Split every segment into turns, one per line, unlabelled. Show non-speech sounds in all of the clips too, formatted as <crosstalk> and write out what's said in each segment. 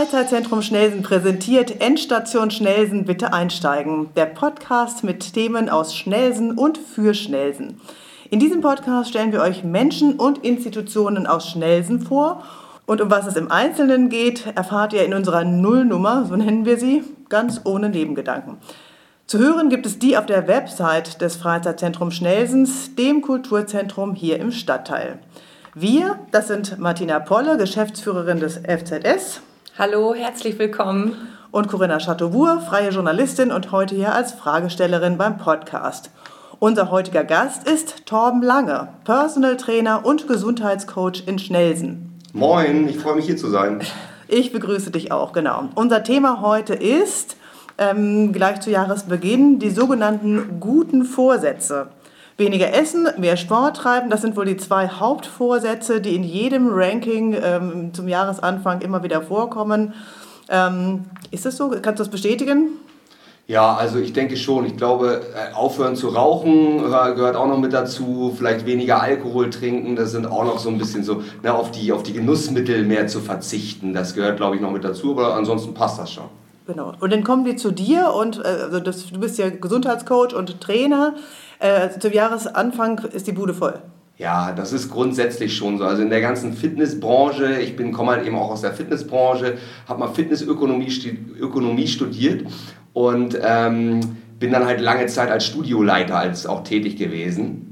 Freizeitzentrum Schnelsen präsentiert Endstation Schnelsen bitte einsteigen. Der Podcast mit Themen aus Schnelsen und für Schnelsen. In diesem Podcast stellen wir euch Menschen und Institutionen aus Schnelsen vor. Und um was es im Einzelnen geht, erfahrt ihr in unserer Nullnummer, so nennen wir sie, ganz ohne Nebengedanken. Zu hören gibt es die auf der Website des Freizeitzentrums Schnelsens, dem Kulturzentrum hier im Stadtteil. Wir, das sind Martina Polle, Geschäftsführerin des FZS.
Hallo, herzlich willkommen.
Und Corinna Chateaubourg, freie Journalistin und heute hier als Fragestellerin beim Podcast. Unser heutiger Gast ist Torben Lange, Personal Trainer und Gesundheitscoach in Schnelsen.
Moin, ich freue mich hier zu sein.
Ich begrüße dich auch, genau. Unser Thema heute ist ähm, gleich zu Jahresbeginn die sogenannten guten Vorsätze. Weniger essen, mehr Sport treiben, das sind wohl die zwei Hauptvorsätze, die in jedem Ranking ähm, zum Jahresanfang immer wieder vorkommen. Ähm, ist das so? Kannst du das bestätigen?
Ja, also ich denke schon. Ich glaube, äh, aufhören zu rauchen gehört auch noch mit dazu. Vielleicht weniger Alkohol trinken, das sind auch noch so ein bisschen so, ne, auf, die, auf die Genussmittel mehr zu verzichten. Das gehört, glaube ich, noch mit dazu, aber ansonsten passt das schon.
Genau. Und dann kommen die zu dir und äh, also das, du bist ja Gesundheitscoach und Trainer. Äh, zum Jahresanfang ist die Bude voll.
Ja, das ist grundsätzlich schon so. Also in der ganzen Fitnessbranche, ich bin komme halt eben auch aus der Fitnessbranche, habe mal Fitnessökonomie Ökonomie studiert und ähm, bin dann halt lange Zeit als Studioleiter als auch tätig gewesen.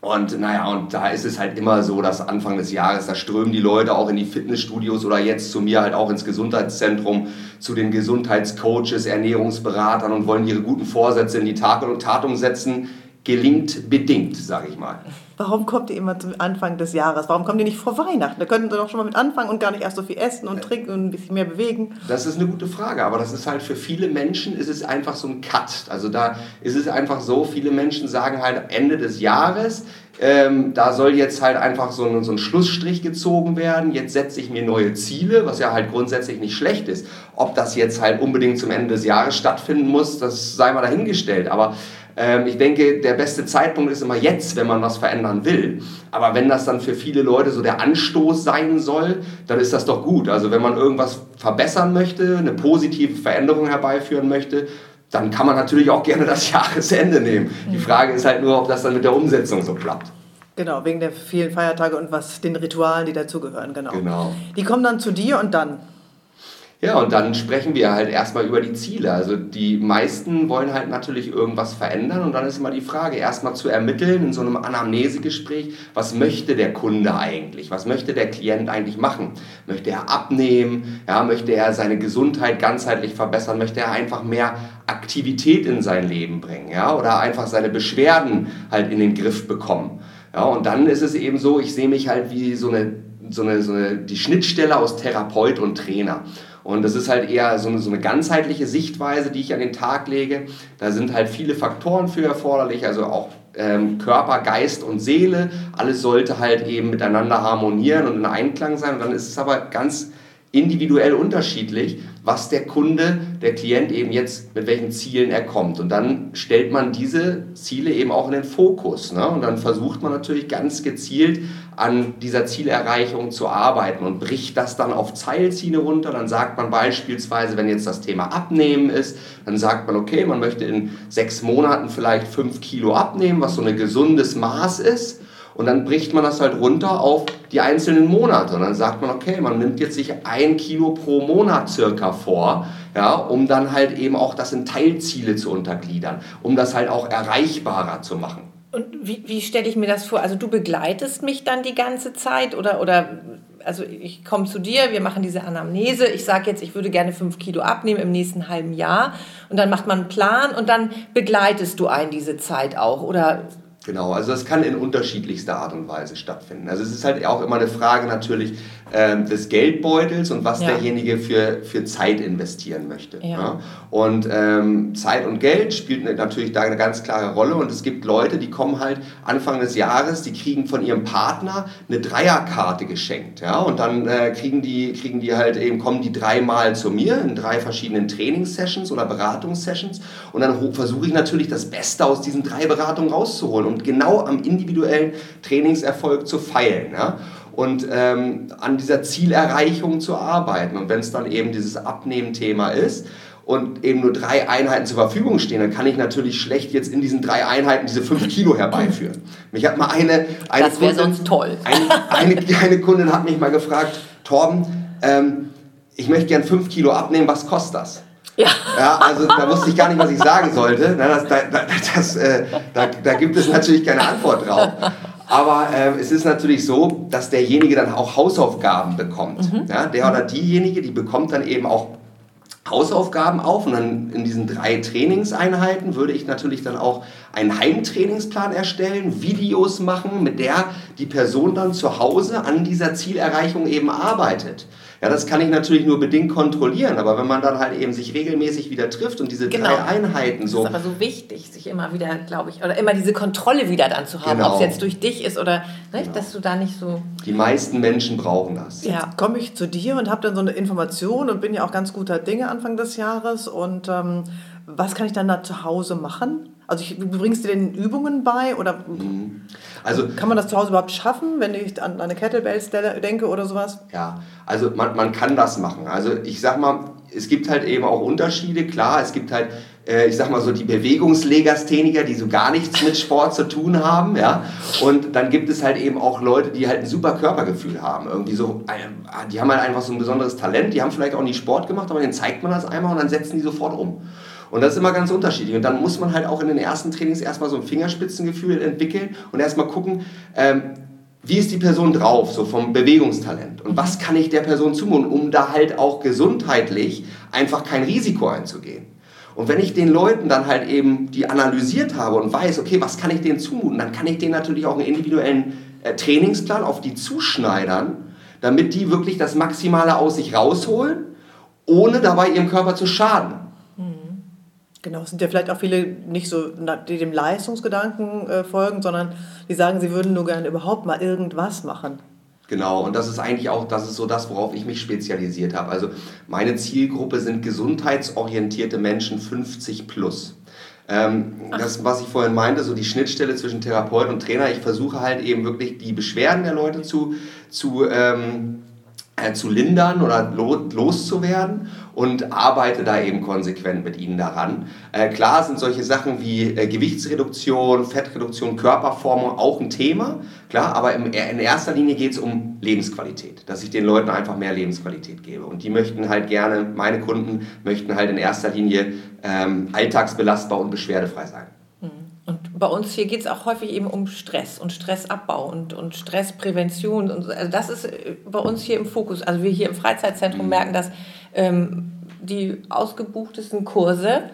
Und naja, und da ist es halt immer so, dass Anfang des Jahres, da strömen die Leute auch in die Fitnessstudios oder jetzt zu mir halt auch ins Gesundheitszentrum, zu den Gesundheitscoaches, Ernährungsberatern und wollen ihre guten Vorsätze in die Tat Tat umsetzen gelingt bedingt, sage ich mal.
Warum kommt ihr immer zum Anfang des Jahres? Warum kommt ihr nicht vor Weihnachten? Da könnten Sie doch schon mal mit anfangen und gar nicht erst so viel essen und trinken und ein bisschen mehr bewegen.
Das ist eine gute Frage, aber das ist halt für viele Menschen ist es einfach so ein Cut. Also da ist es einfach so, viele Menschen sagen halt Ende des Jahres, ähm, da soll jetzt halt einfach so ein, so ein Schlussstrich gezogen werden. Jetzt setze ich mir neue Ziele, was ja halt grundsätzlich nicht schlecht ist. Ob das jetzt halt unbedingt zum Ende des Jahres stattfinden muss, das sei mal dahingestellt. Aber ich denke, der beste Zeitpunkt ist immer jetzt, wenn man was verändern will. Aber wenn das dann für viele Leute so der Anstoß sein soll, dann ist das doch gut. Also wenn man irgendwas verbessern möchte, eine positive Veränderung herbeiführen möchte, dann kann man natürlich auch gerne das <laughs> Jahresende nehmen. Die mhm. Frage ist halt nur, ob das dann mit der Umsetzung so klappt.
Genau, wegen der vielen Feiertage und was den Ritualen, die dazugehören, genau.
genau.
Die kommen dann zu dir und dann
ja, und dann sprechen wir halt erstmal über die Ziele. Also die meisten wollen halt natürlich irgendwas verändern und dann ist immer die Frage, erstmal zu ermitteln in so einem Anamnesegespräch, was möchte der Kunde eigentlich? Was möchte der Klient eigentlich machen? Möchte er abnehmen? Ja, möchte er seine Gesundheit ganzheitlich verbessern? Möchte er einfach mehr Aktivität in sein Leben bringen? Ja, oder einfach seine Beschwerden halt in den Griff bekommen? Ja, und dann ist es eben so, ich sehe mich halt wie so eine, so eine, so eine die Schnittstelle aus Therapeut und Trainer. Und das ist halt eher so eine, so eine ganzheitliche Sichtweise, die ich an den Tag lege. Da sind halt viele Faktoren für erforderlich, also auch ähm, Körper, Geist und Seele. Alles sollte halt eben miteinander harmonieren und in Einklang sein. Und dann ist es aber ganz individuell unterschiedlich, was der Kunde, der Klient eben jetzt, mit welchen Zielen er kommt. Und dann stellt man diese Ziele eben auch in den Fokus. Ne? Und dann versucht man natürlich ganz gezielt an dieser Zielerreichung zu arbeiten und bricht das dann auf Zeilziele runter. Dann sagt man beispielsweise, wenn jetzt das Thema Abnehmen ist, dann sagt man, okay, man möchte in sechs Monaten vielleicht fünf Kilo abnehmen, was so ein gesundes Maß ist. Und dann bricht man das halt runter auf die einzelnen Monate. Und dann sagt man, okay, man nimmt jetzt sich ein Kilo pro Monat circa vor, ja, um dann halt eben auch das in Teilziele zu untergliedern, um das halt auch erreichbarer zu machen.
Und wie, wie stelle ich mir das vor? Also du begleitest mich dann die ganze Zeit oder, oder also ich komme zu dir, wir machen diese Anamnese, ich sage jetzt, ich würde gerne fünf Kilo abnehmen im nächsten halben Jahr und dann macht man einen Plan und dann begleitest du einen diese Zeit auch oder
Genau, also das kann in unterschiedlichster Art und Weise stattfinden. Also es ist halt auch immer eine Frage natürlich ähm, des Geldbeutels und was ja. derjenige für, für Zeit investieren möchte. Ja. Ja? Und ähm, Zeit und Geld spielt natürlich da eine ganz klare Rolle und es gibt Leute, die kommen halt Anfang des Jahres, die kriegen von ihrem Partner eine Dreierkarte geschenkt. Ja? Und dann äh, kriegen, die, kriegen die halt eben, kommen die dreimal zu mir in drei verschiedenen Trainingssessions oder Beratungssessions und dann versuche ich natürlich das Beste aus diesen drei Beratungen rauszuholen und genau am individuellen Trainingserfolg zu feilen. Ja? und ähm, an dieser Zielerreichung zu arbeiten. Und wenn es dann eben dieses Abnehmen-Thema ist, und eben nur drei Einheiten zur Verfügung stehen, dann kann ich natürlich schlecht jetzt in diesen drei Einheiten diese fünf Kilo herbeiführen. Mich hat mal eine, eine
das wäre sonst toll.
Eine, eine, eine, Kundin hat mich mal gefragt, Torben, ähm, ich möchte gern fünf Kilo abnehmen, was kostet das? Ja. ja. Also da wusste ich gar nicht, was ich sagen sollte. Das, da, das, äh, da, da gibt es natürlich keine Antwort drauf. Aber äh, es ist natürlich so, dass derjenige dann auch Hausaufgaben bekommt. Mhm. Ja, der oder diejenige, die bekommt dann eben auch Hausaufgaben auf und dann in diesen drei Trainingseinheiten würde ich natürlich dann auch einen Heimtrainingsplan erstellen, Videos machen, mit der die Person dann zu Hause an dieser Zielerreichung eben arbeitet. Ja, das kann ich natürlich nur bedingt kontrollieren, aber wenn man dann halt eben sich regelmäßig wieder trifft und diese genau. drei Einheiten so.
Das ist aber so wichtig, sich immer wieder, glaube ich, oder immer diese Kontrolle wieder dann zu haben, genau. ob es jetzt durch dich ist oder, ne, genau. dass du da nicht so.
Die meisten Menschen brauchen das.
Ja. Komme ich zu dir und habe dann so eine Information und bin ja auch ganz guter Dinge Anfang des Jahres und ähm, was kann ich dann da zu Hause machen? Also ich, bringst du den Übungen bei oder mhm. also, kann man das zu Hause überhaupt schaffen, wenn ich an eine Kettlebells denke oder sowas?
Ja, also man, man kann das machen. Also ich sag mal, es gibt halt eben auch Unterschiede. Klar, es gibt halt, äh, ich sag mal so, die Bewegungslegastheniker, die so gar nichts mit Sport zu tun haben. Ja? Und dann gibt es halt eben auch Leute, die halt ein super Körpergefühl haben. Irgendwie so, äh, die haben halt einfach so ein besonderes Talent. Die haben vielleicht auch nie Sport gemacht, aber denen zeigt man das einmal und dann setzen die sofort um. Und das ist immer ganz unterschiedlich. Und dann muss man halt auch in den ersten Trainings erstmal so ein Fingerspitzengefühl entwickeln und erstmal gucken, ähm, wie ist die Person drauf, so vom Bewegungstalent? Und was kann ich der Person zumuten, um da halt auch gesundheitlich einfach kein Risiko einzugehen? Und wenn ich den Leuten dann halt eben die analysiert habe und weiß, okay, was kann ich denen zumuten, dann kann ich denen natürlich auch einen individuellen äh, Trainingsplan auf die zuschneidern, damit die wirklich das Maximale aus sich rausholen, ohne dabei ihrem Körper zu schaden.
Genau, es sind ja vielleicht auch viele nicht so, die dem Leistungsgedanken äh, folgen, sondern die sagen, sie würden nur gerne überhaupt mal irgendwas machen.
Genau, und das ist eigentlich auch, das ist so das, worauf ich mich spezialisiert habe. Also meine Zielgruppe sind gesundheitsorientierte Menschen 50 plus. Ähm, das, was ich vorhin meinte, so die Schnittstelle zwischen Therapeut und Trainer, ich versuche halt eben wirklich die Beschwerden der Leute zu, zu ähm, äh, zu lindern oder loszuwerden und arbeite da eben konsequent mit ihnen daran. Äh, klar sind solche Sachen wie äh, Gewichtsreduktion, Fettreduktion, Körperformung auch ein Thema, klar, aber im, in erster Linie geht es um Lebensqualität, dass ich den Leuten einfach mehr Lebensqualität gebe. Und die möchten halt gerne, meine Kunden möchten halt in erster Linie ähm, alltagsbelastbar und beschwerdefrei sein.
Bei uns hier geht es auch häufig eben um Stress und Stressabbau und, und Stressprävention. Und so. Also das ist äh, bei uns hier im Fokus. Also wir hier im Freizeitzentrum mhm. merken, dass ähm, die ausgebuchtesten Kurse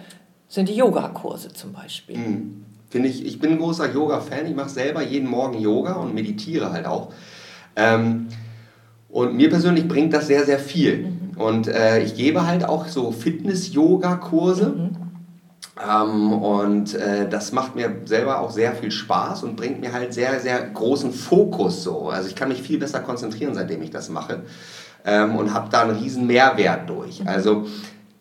sind die Yogakurse zum Beispiel. Mhm.
Finde ich, ich bin ein großer Yoga-Fan. Ich mache selber jeden Morgen Yoga und meditiere halt auch. Ähm, und mir persönlich bringt das sehr, sehr viel. Mhm. Und äh, ich gebe halt auch so Fitness-Yoga-Kurse. Mhm ähm, und äh, das macht mir selber auch sehr viel Spaß und bringt mir halt sehr, sehr großen Fokus so. Also ich kann mich viel besser konzentrieren, seitdem ich das mache ähm, und habe da einen riesen Mehrwert durch. Also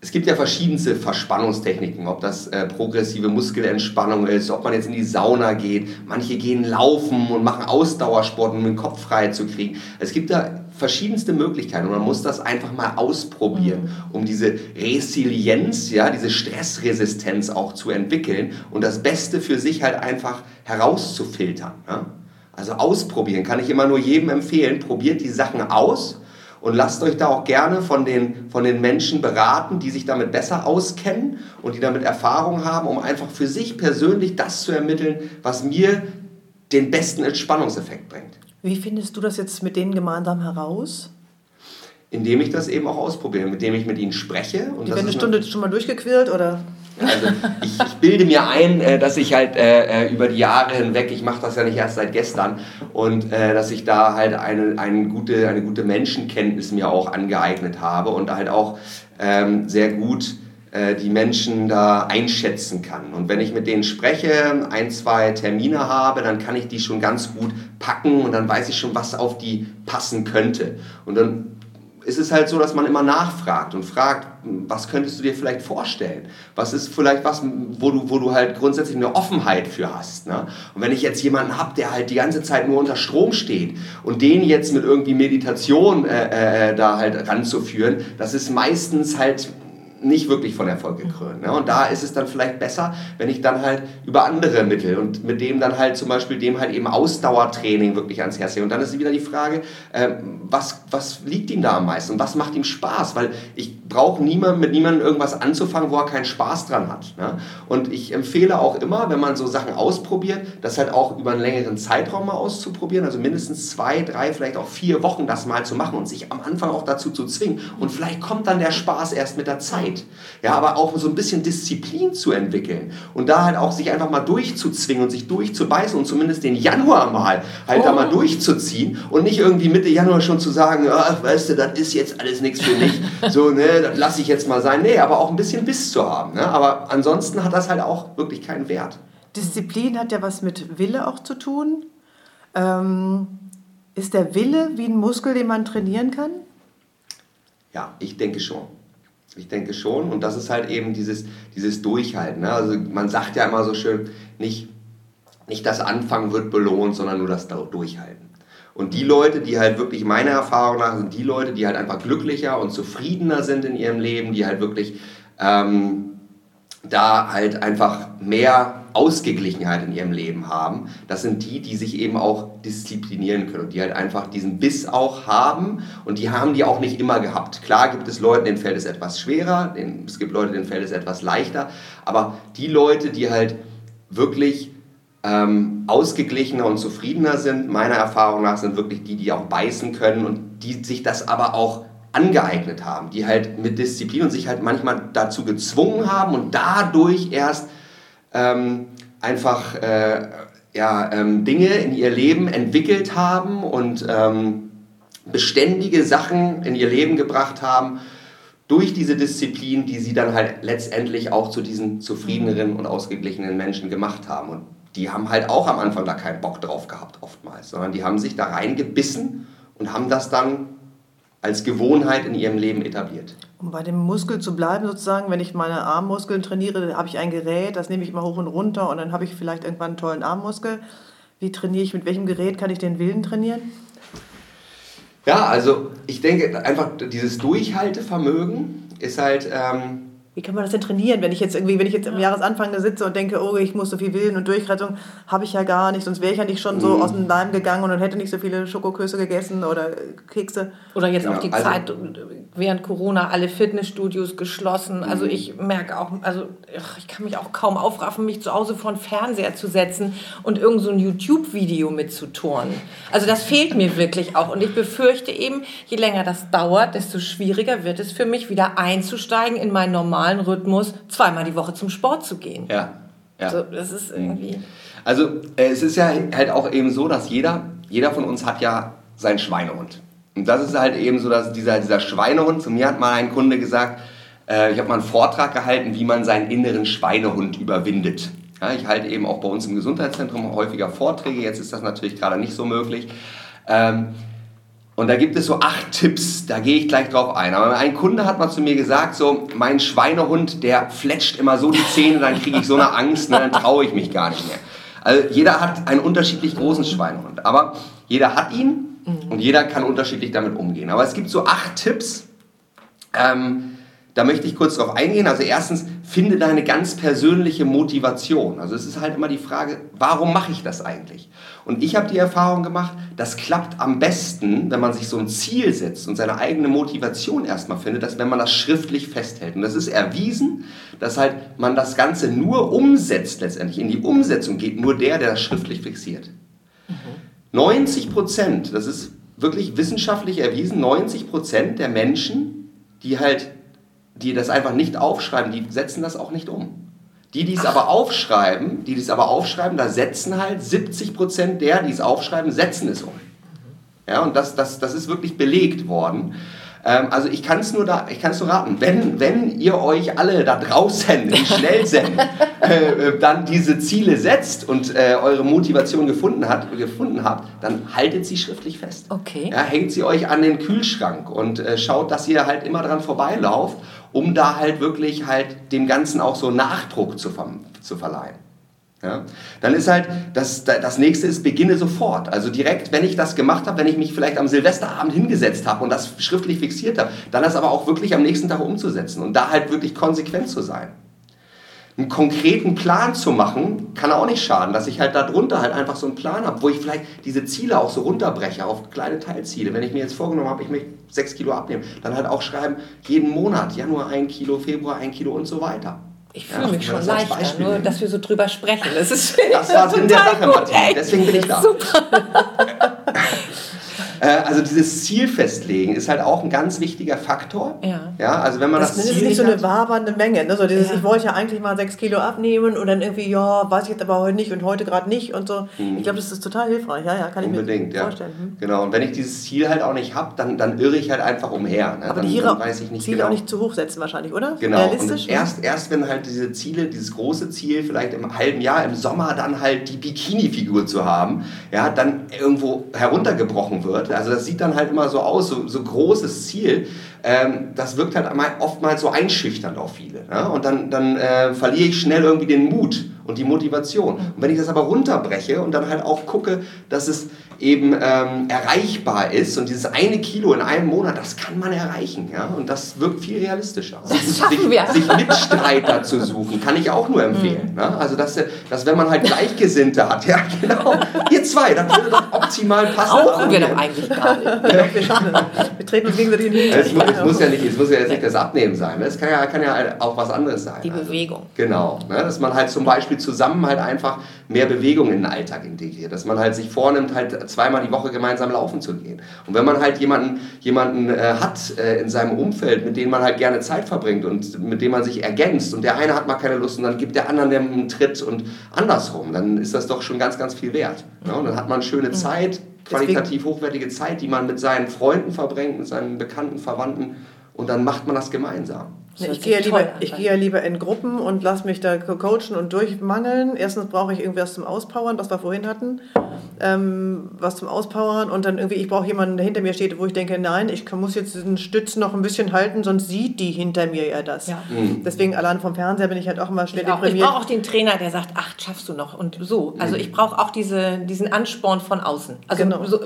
es gibt ja verschiedenste Verspannungstechniken, ob das äh, progressive Muskelentspannung ist, ob man jetzt in die Sauna geht. Manche gehen laufen und machen Ausdauersport, um den Kopf frei zu kriegen. Es gibt da verschiedenste Möglichkeiten und man muss das einfach mal ausprobieren, mhm. um diese Resilienz, ja, diese Stressresistenz auch zu entwickeln und das Beste für sich halt einfach herauszufiltern. Ja? Also ausprobieren kann ich immer nur jedem empfehlen. Probiert die Sachen aus und lasst euch da auch gerne von den, von den Menschen beraten, die sich damit besser auskennen und die damit Erfahrung haben, um einfach für sich persönlich das zu ermitteln, was mir den besten Entspannungseffekt bringt.
Wie findest du das jetzt mit denen gemeinsam heraus?
Indem ich das eben auch ausprobiere, indem ich mit ihnen spreche.
Und die werden eine Stunde schon mal durchgequält oder?
Also ich, ich, bilde mir ein, äh, dass ich halt äh, äh, über die Jahre hinweg, ich mache das ja nicht erst seit gestern, und äh, dass ich da halt eine, eine, gute, eine gute Menschenkenntnis mir auch angeeignet habe und halt auch ähm, sehr gut die Menschen da einschätzen kann. Und wenn ich mit denen spreche, ein, zwei Termine habe, dann kann ich die schon ganz gut packen und dann weiß ich schon, was auf die passen könnte. Und dann ist es halt so, dass man immer nachfragt und fragt, was könntest du dir vielleicht vorstellen? Was ist vielleicht was, wo du, wo du halt grundsätzlich eine Offenheit für hast? Ne? Und wenn ich jetzt jemanden habe, der halt die ganze Zeit nur unter Strom steht und den jetzt mit irgendwie Meditation äh, äh, da halt ranzuführen, das ist meistens halt nicht wirklich von Erfolg gekrönt. Ne? Und da ist es dann vielleicht besser, wenn ich dann halt über andere Mittel und mit dem dann halt zum Beispiel dem halt eben Ausdauertraining wirklich ans Herz lege. Und dann ist wieder die Frage, äh, was, was liegt ihm da am meisten und was macht ihm Spaß? Weil ich brauche niemand, mit niemandem irgendwas anzufangen, wo er keinen Spaß dran hat. Ne? Und ich empfehle auch immer, wenn man so Sachen ausprobiert, das halt auch über einen längeren Zeitraum mal auszuprobieren, also mindestens zwei, drei, vielleicht auch vier Wochen das mal zu machen und sich am Anfang auch dazu zu zwingen. Und vielleicht kommt dann der Spaß erst mit der Zeit. Ja, aber auch so ein bisschen Disziplin zu entwickeln und da halt auch sich einfach mal durchzuzwingen und sich durchzubeißen und zumindest den Januar mal halt oh. da mal durchzuziehen und nicht irgendwie Mitte Januar schon zu sagen, ach, weißt du, das ist jetzt alles nichts für mich. <laughs> So, ne, das lasse ich jetzt mal sein. Nee, aber auch ein bisschen Biss zu haben. Ne? Aber ansonsten hat das halt auch wirklich keinen Wert.
Disziplin hat ja was mit Wille auch zu tun. Ähm, ist der Wille wie ein Muskel, den man trainieren kann?
Ja, ich denke schon. Ich denke schon. Und das ist halt eben dieses, dieses Durchhalten. Ne? Also man sagt ja immer so schön, nicht, nicht das Anfangen wird belohnt, sondern nur das Durchhalten. Und die Leute, die halt wirklich meiner Erfahrung nach sind, die Leute, die halt einfach glücklicher und zufriedener sind in ihrem Leben, die halt wirklich ähm, da halt einfach mehr Ausgeglichenheit in ihrem Leben haben, das sind die, die sich eben auch disziplinieren können und die halt einfach diesen Biss auch haben. Und die haben die auch nicht immer gehabt. Klar gibt es Leute, denen fällt es etwas schwerer, es gibt Leute, denen fällt es etwas leichter, aber die Leute, die halt wirklich ähm, ausgeglichener und zufriedener sind, meiner Erfahrung nach, sind wirklich die, die auch beißen können und die sich das aber auch angeeignet haben, die halt mit Disziplin und sich halt manchmal dazu gezwungen haben und dadurch erst ähm, einfach äh, ja, ähm, Dinge in ihr Leben entwickelt haben und ähm, beständige Sachen in ihr Leben gebracht haben durch diese Disziplin, die sie dann halt letztendlich auch zu diesen zufriedeneren und ausgeglichenen Menschen gemacht haben. Und die haben halt auch am Anfang da keinen Bock drauf gehabt, oftmals, sondern die haben sich da reingebissen und haben das dann als Gewohnheit in ihrem Leben etabliert.
Um bei dem Muskel zu bleiben, sozusagen, wenn ich meine Armmuskeln trainiere, habe ich ein Gerät, das nehme ich mal hoch und runter und dann habe ich vielleicht irgendwann einen tollen Armmuskel. Wie trainiere ich, mit welchem Gerät kann ich den Willen trainieren?
Ja, also ich denke einfach dieses Durchhaltevermögen ist halt ähm,
wie kann man das denn trainieren, wenn ich jetzt irgendwie, wenn ich jetzt am Jahresanfang sitze und denke, oh, ich muss so viel Willen und Durchhaltung, habe ich ja gar nicht, sonst wäre ich ja nicht schon so mhm. aus dem Leim gegangen und hätte nicht so viele Schokoküsse gegessen oder Kekse.
Oder jetzt ja, auch die also Zeit während Corona, alle Fitnessstudios geschlossen. Also mhm. ich merke auch, also ich kann mich auch kaum aufraffen, mich zu Hause vor den Fernseher zu setzen und irgend so ein YouTube-Video mitzuturnen. Also das fehlt mir wirklich auch und ich befürchte eben, je länger das dauert, desto schwieriger wird es für mich wieder einzusteigen in mein normales normalen Rhythmus, zweimal die Woche zum Sport zu gehen.
Ja. ja.
So, das ist irgendwie.
Also äh, es ist ja halt auch eben so, dass jeder, jeder von uns hat ja seinen Schweinehund. Und das ist halt eben so, dass dieser, dieser Schweinehund, zu mir hat mal ein Kunde gesagt, äh, ich habe mal einen Vortrag gehalten, wie man seinen inneren Schweinehund überwindet. Ja, ich halte eben auch bei uns im Gesundheitszentrum häufiger Vorträge, jetzt ist das natürlich gerade nicht so möglich. Ähm, und da gibt es so acht Tipps, da gehe ich gleich drauf ein. Aber ein Kunde hat mal zu mir gesagt, so, mein Schweinehund, der fletscht immer so die Zähne, dann kriege ich so eine Angst, ne, dann traue ich mich gar nicht mehr. Also jeder hat einen unterschiedlich großen Schweinehund, aber jeder hat ihn und jeder kann unterschiedlich damit umgehen. Aber es gibt so acht Tipps, ähm, da möchte ich kurz drauf eingehen. Also erstens, finde deine ganz persönliche Motivation. Also es ist halt immer die Frage, warum mache ich das eigentlich? Und ich habe die Erfahrung gemacht, das klappt am besten, wenn man sich so ein Ziel setzt und seine eigene Motivation erstmal findet, dass wenn man das schriftlich festhält. Und das ist erwiesen, dass halt man das Ganze nur umsetzt letztendlich. In die Umsetzung geht nur der, der das schriftlich fixiert. Mhm. 90 Prozent, das ist wirklich wissenschaftlich erwiesen, 90 Prozent der Menschen, die halt die das einfach nicht aufschreiben, die setzen das auch nicht um. Die, die es aber aufschreiben, die es aber aufschreiben, da setzen halt 70 Prozent der, die es aufschreiben, setzen es um. Ja, und das, das, das ist wirklich belegt worden. Ähm, also ich kann es nur, da, ich nur raten, wenn, wenn ihr euch alle da draußen im <laughs> Schnellsend äh, äh, dann diese Ziele setzt und äh, eure Motivation gefunden, hat, gefunden habt, dann haltet sie schriftlich fest.
Okay.
Ja, hängt sie euch an den Kühlschrank und äh, schaut, dass ihr halt immer dran vorbeilauft, um da halt wirklich halt dem Ganzen auch so Nachdruck zu, ver zu verleihen. Ja? Dann ist halt, das, das nächste ist, beginne sofort. Also direkt, wenn ich das gemacht habe, wenn ich mich vielleicht am Silvesterabend hingesetzt habe und das schriftlich fixiert habe, dann das aber auch wirklich am nächsten Tag umzusetzen und da halt wirklich konsequent zu sein. Einen konkreten Plan zu machen, kann auch nicht schaden, dass ich halt darunter halt einfach so einen Plan habe, wo ich vielleicht diese Ziele auch so runterbreche auf kleine Teilziele. Wenn ich mir jetzt vorgenommen habe, ich möchte sechs Kilo abnehmen, dann halt auch schreiben, jeden Monat, Januar ein Kilo, Februar ein Kilo und so weiter.
Ich fühle ja, mich schon leichter, nur nehmen. dass wir so drüber sprechen. Das, ist
das war <laughs> Sinn der Sache, Martin. Deswegen bin ich da. Super. <laughs> Äh, also dieses Ziel festlegen ist halt auch ein ganz wichtiger Faktor.
Ja.
ja also wenn man das,
das Ziel ist nicht so eine wabernde Menge. Ne? So dieses, ja. ich wollte ja eigentlich mal sechs Kilo abnehmen und dann irgendwie, ja, weiß ich jetzt aber heute nicht und heute gerade nicht und so. Mhm. Ich glaube, das ist total hilfreich. Ja, ja, kann
Unbedingt,
ich mir
ja. vorstellen. Hm. Genau. Und wenn ich dieses Ziel halt auch nicht habe, dann, dann irre ich halt einfach umher. Ne?
Aber
dann,
die dann weiß ich nicht Ziele genau. auch nicht zu hoch setzen wahrscheinlich, oder?
Genau. Realistisch. Und erst, erst wenn halt diese Ziele, dieses große Ziel, vielleicht im halben Jahr, im Sommer dann halt die Bikini-Figur zu haben, ja, dann irgendwo heruntergebrochen wird. Also das sieht dann halt immer so aus, so, so großes Ziel, ähm, das wirkt halt oftmals so einschüchternd auf viele. Ja? Und dann, dann äh, verliere ich schnell irgendwie den Mut und die Motivation. Und wenn ich das aber runterbreche und dann halt auch gucke, dass es eben ähm, erreichbar ist und dieses eine Kilo in einem Monat, das kann man erreichen. Ja? Und das wirkt viel realistischer.
Das schaffen
sich,
wir. <laughs>
sich Mitstreiter zu suchen, kann ich auch nur empfehlen. Mhm. Ja? Also, dass, dass wenn man halt Gleichgesinnte hat, ja <laughs> genau, ihr zwei, dann würde das optimal passen.
Brauchen wir doch eigentlich gar <laughs> nicht.
wir treten uns gegenseitig in die
es, muss, es muss ja nicht, es muss ja jetzt nicht das Abnehmen sein. Es kann ja, kann ja auch was anderes sein.
Die also, Bewegung.
Genau. Ne? Dass man halt zum Beispiel zusammen halt einfach mehr Bewegung in den Alltag integriert. Dass man halt sich vornimmt, halt zweimal die Woche gemeinsam laufen zu gehen. Und wenn man halt jemanden, jemanden äh, hat äh, in seinem Umfeld, mit dem man halt gerne Zeit verbringt und mit dem man sich ergänzt und der eine hat mal keine Lust und dann gibt der andere einen Tritt und andersrum, dann ist das doch schon ganz, ganz viel wert. Ja? Und dann hat man schöne mhm. Zeit, qualitativ hochwertige Zeit, die man mit seinen Freunden verbringt, mit seinen Bekannten, Verwandten und dann macht man das gemeinsam.
Ich gehe, ja lieber, ich gehe ja lieber in Gruppen und lasse mich da coachen und durchmangeln. Erstens brauche ich irgendwas zum Auspowern, was wir vorhin hatten. Ähm, was zum Auspowern und dann irgendwie, ich brauche jemanden, der hinter mir steht, wo ich denke, nein, ich muss jetzt diesen Stütz noch ein bisschen halten, sonst sieht die hinter mir ja das. Ja. Mhm. Deswegen allein vom Fernseher bin ich halt auch immer schnell
ich deprimiert. Ich brauche auch den Trainer, der sagt, ach, schaffst du noch und so. Also mhm. ich brauche auch diese, diesen Ansporn von außen. Also genau. so,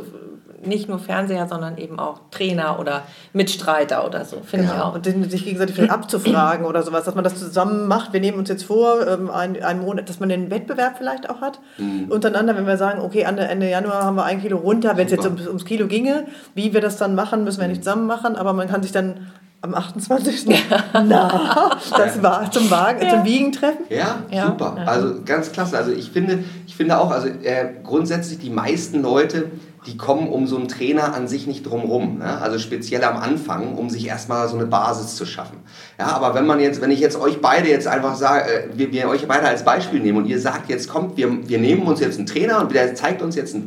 nicht nur Fernseher, sondern eben auch Trainer oder Mitstreiter oder so, finde genau. ich auch.
Und sich gegenseitig vielleicht abzufragen oder sowas, dass man das zusammen macht. Wir nehmen uns jetzt vor, ähm, einen, einen Monat, dass man den Wettbewerb vielleicht auch hat. Mhm. Untereinander, wenn wir sagen, okay, Ende Januar haben wir ein Kilo runter, wenn es jetzt ums, ums Kilo ginge, wie wir das dann machen, müssen wir nicht zusammen machen, aber man kann sich dann am 28. <laughs> Na, das war zum Wagen, ja. zum Wiegen treffen.
Ja, ja, super. Also ganz klasse. Also ich finde, ich finde auch, also äh, grundsätzlich die meisten Leute, die kommen um so einen Trainer an sich nicht drumrum. Ne? Also speziell am Anfang, um sich erstmal so eine Basis zu schaffen. Ja, aber wenn man jetzt, wenn ich jetzt euch beide jetzt einfach sage, äh, wir, wir euch beide als Beispiel nehmen und ihr sagt jetzt, kommt, wir, wir nehmen uns jetzt einen Trainer und der zeigt uns jetzt äh,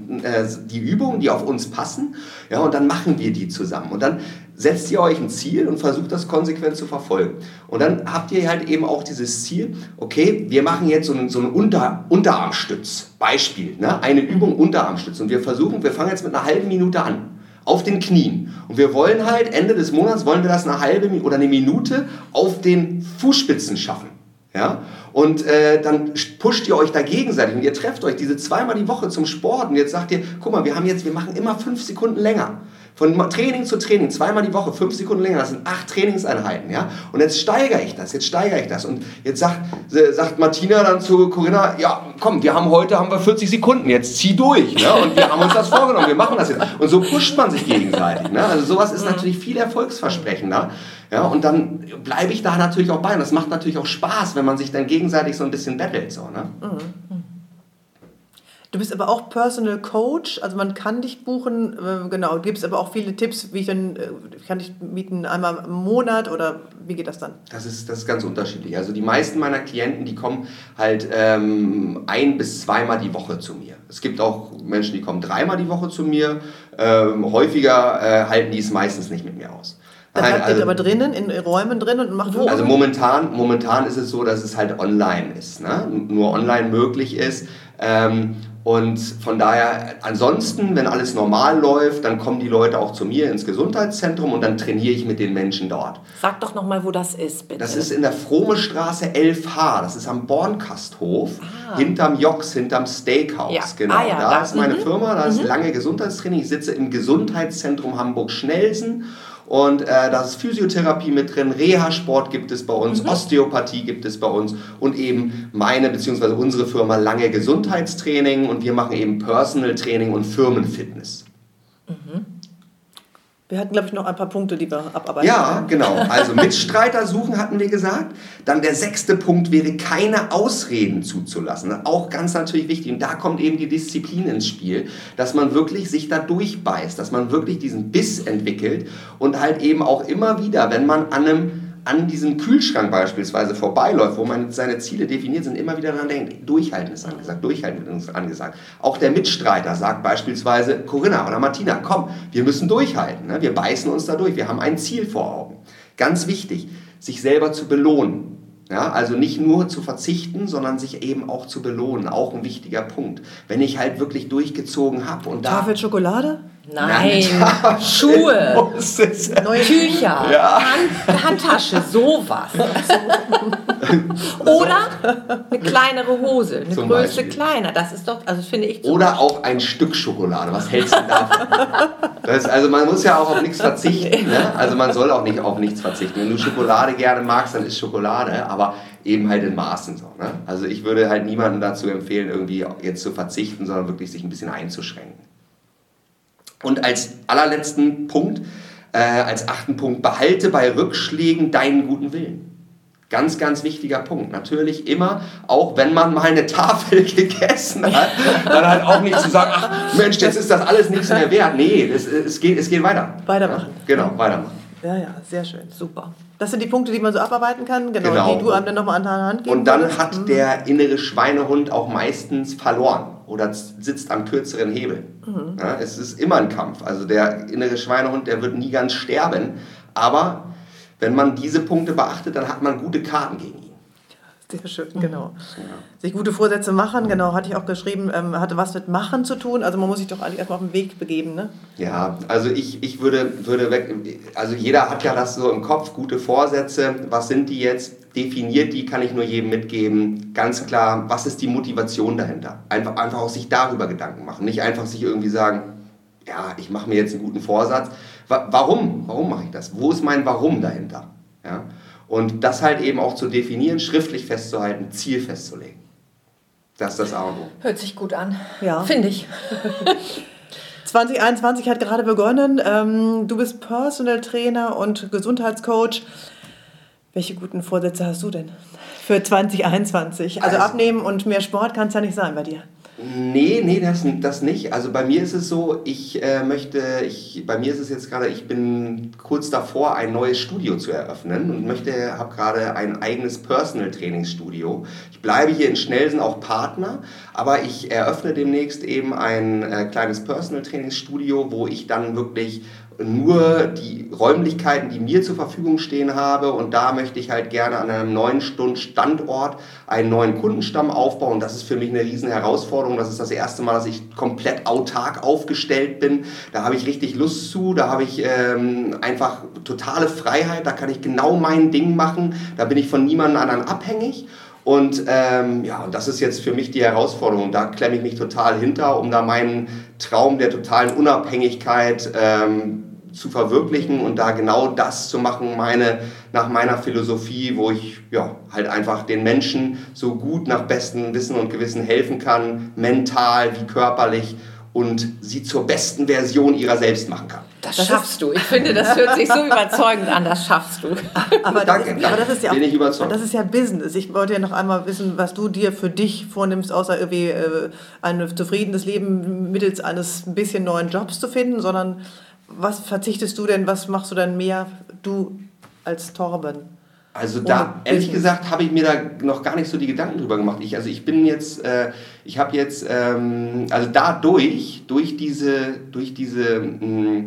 die Übungen, die auf uns passen, ja, und dann machen wir die zusammen. Und dann setzt ihr euch ein Ziel und versucht das konsequent zu verfolgen. Und dann habt ihr halt eben auch dieses Ziel, okay, wir machen jetzt so einen, so einen Unter, Unterarmstütz. Beispiel, ne? eine Übung Unterarmstütz. Und wir versuchen, wir fangen jetzt mit einer halben Minute an. Auf den Knien. Und wir wollen halt Ende des Monats, wollen wir das eine halbe oder eine Minute auf den Fußspitzen schaffen. Ja? Und äh, dann pusht ihr euch da gegenseitig und ihr trefft euch diese zweimal die Woche zum Sport und jetzt sagt ihr, guck mal, wir haben jetzt, wir machen immer fünf Sekunden länger. Von Training zu Training, zweimal die Woche, fünf Sekunden länger, das sind acht Trainingseinheiten. Ja? Und jetzt steigere ich das, jetzt steigere ich das. Und jetzt sagt, sagt Martina dann zu Corinna, ja, komm, wir haben heute haben wir 40 Sekunden, jetzt zieh durch. Ne? Und wir haben uns das vorgenommen, wir machen das jetzt. Und so pusht man sich gegenseitig. Ne? Also sowas ist natürlich viel erfolgsversprechender. Ja, und dann bleibe ich da natürlich auch bei. Und das macht natürlich auch Spaß, wenn man sich dann gegenseitig so ein bisschen battelt. So, ne? Mhm.
Du bist aber auch Personal Coach, also man kann dich buchen, äh, genau, du gibst aber auch viele Tipps, wie ich dann, äh, kann ich mieten einmal im Monat oder wie geht das dann?
Das ist, das ist ganz unterschiedlich. Also die meisten meiner Klienten, die kommen halt ähm, ein bis zweimal die Woche zu mir. Es gibt auch Menschen, die kommen dreimal die Woche zu mir. Ähm, häufiger äh, halten die es meistens nicht mit mir aus.
Dann bleibt also, aber drinnen, in Räumen drin und macht
wo? Also momentan, momentan ist es so, dass es halt online ist. Ne? Nur online möglich ist. Ähm, und von daher, ansonsten, wenn alles normal läuft, dann kommen die Leute auch zu mir ins Gesundheitszentrum und dann trainiere ich mit den Menschen dort.
Sag doch nochmal, wo das ist, bitte.
Das ist in der Frome Straße 11H. Das ist am Bornkasthof, ah. hinterm Jox, hinterm Steakhouse. Ja. Genau. Ah, ja, da, da ist meine mhm. Firma, da ist mhm. lange Gesundheitstraining. Ich sitze im Gesundheitszentrum Hamburg-Schnelsen und äh, da ist Physiotherapie mit drin, Reha-Sport gibt es bei uns, mhm. Osteopathie gibt es bei uns und eben meine bzw. unsere Firma lange Gesundheitstraining und wir machen eben Personal Training und Firmenfitness. Mhm.
Wir hatten, glaube ich, noch ein paar Punkte, die wir abarbeiten.
Ja, genau. <laughs> Also Mitstreiter suchen hatten wir gesagt. Dann der sechste Punkt wäre, keine Ausreden zuzulassen. Auch ganz natürlich wichtig. Und da kommt eben die Disziplin ins Spiel, dass man wirklich sich da durchbeißt, dass man wirklich diesen Biss entwickelt und halt eben auch immer wieder, wenn man an einem an diesem Kühlschrank beispielsweise vorbeiläuft, wo man seine Ziele definiert sind, immer wieder daran denkt, durchhalten ist angesagt, durchhalten ist angesagt. Auch der Mitstreiter sagt beispielsweise, Corinna oder Martina, komm, wir müssen durchhalten, ne? wir beißen uns da durch, wir haben ein Ziel vor Augen. Ganz wichtig, sich selber zu belohnen. Ja, also nicht nur zu verzichten, sondern sich eben auch zu belohnen. Auch ein wichtiger Punkt. Wenn ich halt wirklich durchgezogen habe und
da. Tafel Schokolade?
Nein, Nein <laughs> Schuhe, <laughs> neue Tücher, ja. Hand, Handtasche, sowas. <laughs> Oder eine kleinere Hose, eine Zum Größe Beispiel. kleiner. Das ist doch, also finde ich.
Oder auch ein Stück Schokolade. Was hältst du davon? <laughs> das, also man muss ja auch auf nichts verzichten. Ne? Also man soll auch nicht auf nichts verzichten. Wenn du Schokolade gerne magst, dann ist Schokolade, aber eben halt in Maßen so. Ne? Also ich würde halt niemandem dazu empfehlen, irgendwie jetzt zu verzichten, sondern wirklich sich ein bisschen einzuschränken. Und als allerletzten Punkt, äh, als achten Punkt, behalte bei Rückschlägen deinen guten Willen. Ganz, ganz wichtiger Punkt. Natürlich immer, auch wenn man mal eine Tafel <laughs> gegessen hat, dann halt auch nicht zu sagen, ach Mensch, jetzt ist das alles nichts mehr wert. Nee, es, es, geht, es geht weiter.
Weitermachen.
Ja, genau, weitermachen.
Ja, ja, sehr schön. Super. Das sind die Punkte, die man so abarbeiten kann, genau, genau. die du einem dann nochmal an der Hand
gibst. Und dann hat mhm. der innere Schweinehund auch meistens verloren oder sitzt am kürzeren Hebel. Mhm. Ja, es ist immer ein Kampf. Also der innere Schweinehund, der wird nie ganz sterben. Aber wenn man diese Punkte beachtet, dann hat man gute Karten gegen ihn.
Sehr schön, genau. Ja. Sich gute Vorsätze machen, genau, hatte ich auch geschrieben, ähm, hatte was mit Machen zu tun. Also man muss sich doch eigentlich erstmal auf den Weg begeben, ne?
Ja, also ich, ich würde, würde weg, also jeder hat ja das so im Kopf, gute Vorsätze, was sind die jetzt? Definiert die, kann ich nur jedem mitgeben. Ganz klar, was ist die Motivation dahinter? Einfach, einfach auch sich darüber Gedanken machen. Nicht einfach sich irgendwie sagen, ja, ich mache mir jetzt einen guten Vorsatz. Warum? Warum mache ich das? Wo ist mein Warum dahinter? Ja? Und das halt eben auch zu definieren, schriftlich festzuhalten, Ziel festzulegen. Das ist das A und O.
Hört sich gut an. Ja. Finde ich. <laughs>
2021 hat gerade begonnen. Ähm, du bist Personal Trainer und Gesundheitscoach. Welche guten Vorsätze hast du denn für 2021? Also, also abnehmen und mehr Sport kann es ja nicht sein bei dir.
Nee, nee, das, das nicht. Also bei mir ist es so, ich äh, möchte, ich, bei mir ist es jetzt gerade, ich bin kurz davor, ein neues Studio zu eröffnen und möchte, habe gerade ein eigenes Personal Trainingsstudio. Ich bleibe hier in Schnelsen auch Partner, aber ich eröffne demnächst eben ein äh, kleines Personal Trainingsstudio, wo ich dann wirklich nur die Räumlichkeiten, die mir zur Verfügung stehen habe. Und da möchte ich halt gerne an einem neuen Standort einen neuen Kundenstamm aufbauen. Das ist für mich eine riesen Herausforderung. Das ist das erste Mal, dass ich komplett autark aufgestellt bin. Da habe ich richtig Lust zu. Da habe ich ähm, einfach totale Freiheit. Da kann ich genau mein Ding machen. Da bin ich von niemandem anderen abhängig. Und ähm, ja, das ist jetzt für mich die Herausforderung. Da klemme ich mich total hinter, um da meinen Traum der totalen Unabhängigkeit ähm, zu verwirklichen und da genau das zu machen, meine, nach meiner Philosophie, wo ich ja, halt einfach den Menschen so gut nach bestem Wissen und Gewissen helfen kann, mental wie körperlich und sie zur besten Version ihrer selbst machen kann.
Das, das schaffst du. Ich finde, das hört sich so <laughs> überzeugend an, das schaffst du.
Aber das, ist, aber das ist ja auch, Bin ich überzeugt. Das ist ja Business. Ich wollte ja noch einmal wissen, was du dir für dich vornimmst, außer irgendwie äh, ein zufriedenes Leben mittels eines ein bisschen neuen Jobs zu finden, sondern was verzichtest du denn, was machst du denn mehr, du als Torben?
Also da, ehrlich gesagt, habe ich mir da noch gar nicht so die Gedanken drüber gemacht. Ich, also ich bin jetzt, äh, ich habe jetzt, ähm, also dadurch, durch diese, durch diese mh,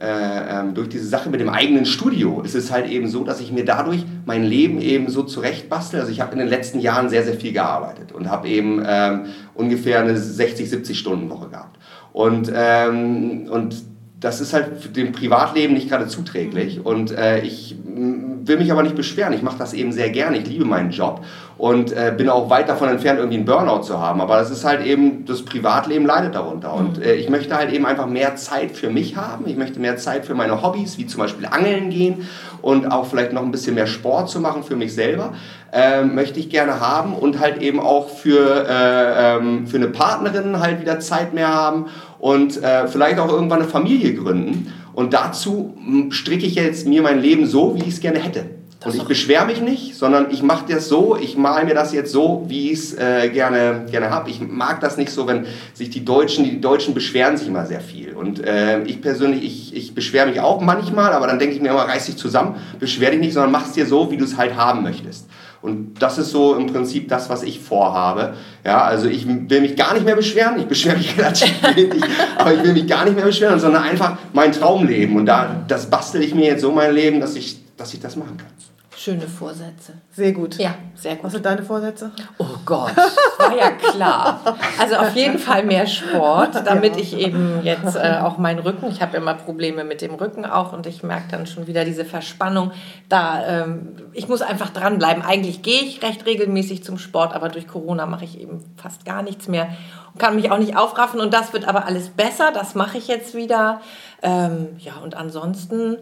äh, ähm, durch diese Sache mit dem eigenen Studio ist es halt eben so, dass ich mir dadurch mein Leben eben so zurechtbastel. Also ich habe in den letzten Jahren sehr, sehr viel gearbeitet und habe eben ähm, ungefähr eine 60, 70 Stunden Woche gehabt. Und, ähm, und das ist halt dem Privatleben nicht gerade zuträglich. Und äh, ich will mich aber nicht beschweren. Ich mache das eben sehr gerne. Ich liebe meinen Job und äh, bin auch weit davon entfernt, irgendwie einen Burnout zu haben. Aber das ist halt eben, das Privatleben leidet darunter. Und mhm. äh, ich möchte halt eben einfach mehr Zeit für mich haben. Ich möchte mehr Zeit für meine Hobbys, wie zum Beispiel Angeln gehen und auch vielleicht noch ein bisschen mehr Sport zu machen für mich selber. Äh, möchte ich gerne haben und halt eben auch für, äh, ähm, für eine Partnerin halt wieder Zeit mehr haben und äh, vielleicht auch irgendwann eine Familie gründen. Und dazu hm, stricke ich jetzt mir mein Leben so, wie ich es gerne hätte. Und ich beschwere mich nicht, sondern ich mache das so, ich male mir das jetzt so, wie ich es äh, gerne, gerne habe. Ich mag das nicht so, wenn sich die Deutschen, die Deutschen beschweren sich immer sehr viel. Und äh, ich persönlich, ich, ich beschwere mich auch manchmal, aber dann denke ich mir immer, reiß dich zusammen, beschwer dich nicht, sondern mach es dir so, wie du es halt haben möchtest. Und das ist so im Prinzip das, was ich vorhabe. Ja, also ich will mich gar nicht mehr beschweren. Ich beschwere mich <laughs> relativ wenig, aber ich will mich gar nicht mehr beschweren, sondern einfach mein Traum leben. Und da, das bastel ich mir jetzt so mein Leben, dass ich, dass ich das machen kann.
Schöne Vorsätze.
Sehr gut.
Ja, sehr gut.
Was sind deine Vorsätze?
Oh Gott, war ja klar. Also auf jeden Fall mehr Sport, damit ja. ich eben jetzt äh, auch meinen Rücken, ich habe immer Probleme mit dem Rücken auch und ich merke dann schon wieder diese Verspannung. Da, ähm, ich muss einfach dranbleiben. Eigentlich gehe ich recht regelmäßig zum Sport, aber durch Corona mache ich eben fast gar nichts mehr und kann mich auch nicht aufraffen und das wird aber alles besser. Das mache ich jetzt wieder. Ähm, ja, und ansonsten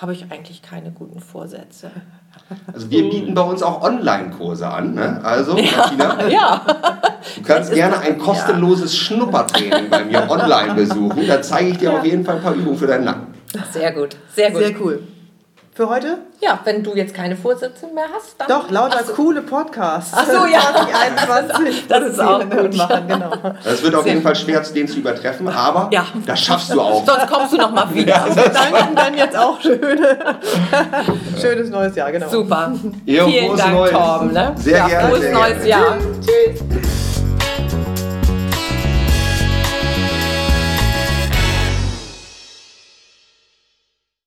habe ich eigentlich keine guten Vorsätze.
Also wir bieten bei uns auch Online-Kurse an. Ne? Also,
ja, Martina, <laughs> ja.
du kannst gerne ein kostenloses ja. Schnuppertraining bei mir online besuchen. Da zeige ich dir ja. auf jeden Fall ein paar Übungen für deinen Nacken.
Sehr gut, sehr gut.
Sehr cool. Für heute?
Ja, wenn du jetzt keine Vorsätze mehr hast, dann.
Doch, lauter so. coole Podcasts.
Ach so, ja. <laughs>
2021. <laughs>
Das ist auch gut. Machen,
genau. Das wird auf jeden Fall schwer, den zu übertreffen, aber ja. das schaffst du auch.
Sonst kommst du noch mal wieder. <laughs> Ja,
wir danken dann jetzt auch schöne, schönes neues Jahr, genau.
Super.
Jo,
Vielen Dank,
Neues.
Torben. Ne?
Sehr
ja,
gerne.
Frohes
sehr
neues
gerne.
Jahr. Tschüss. Tschüss.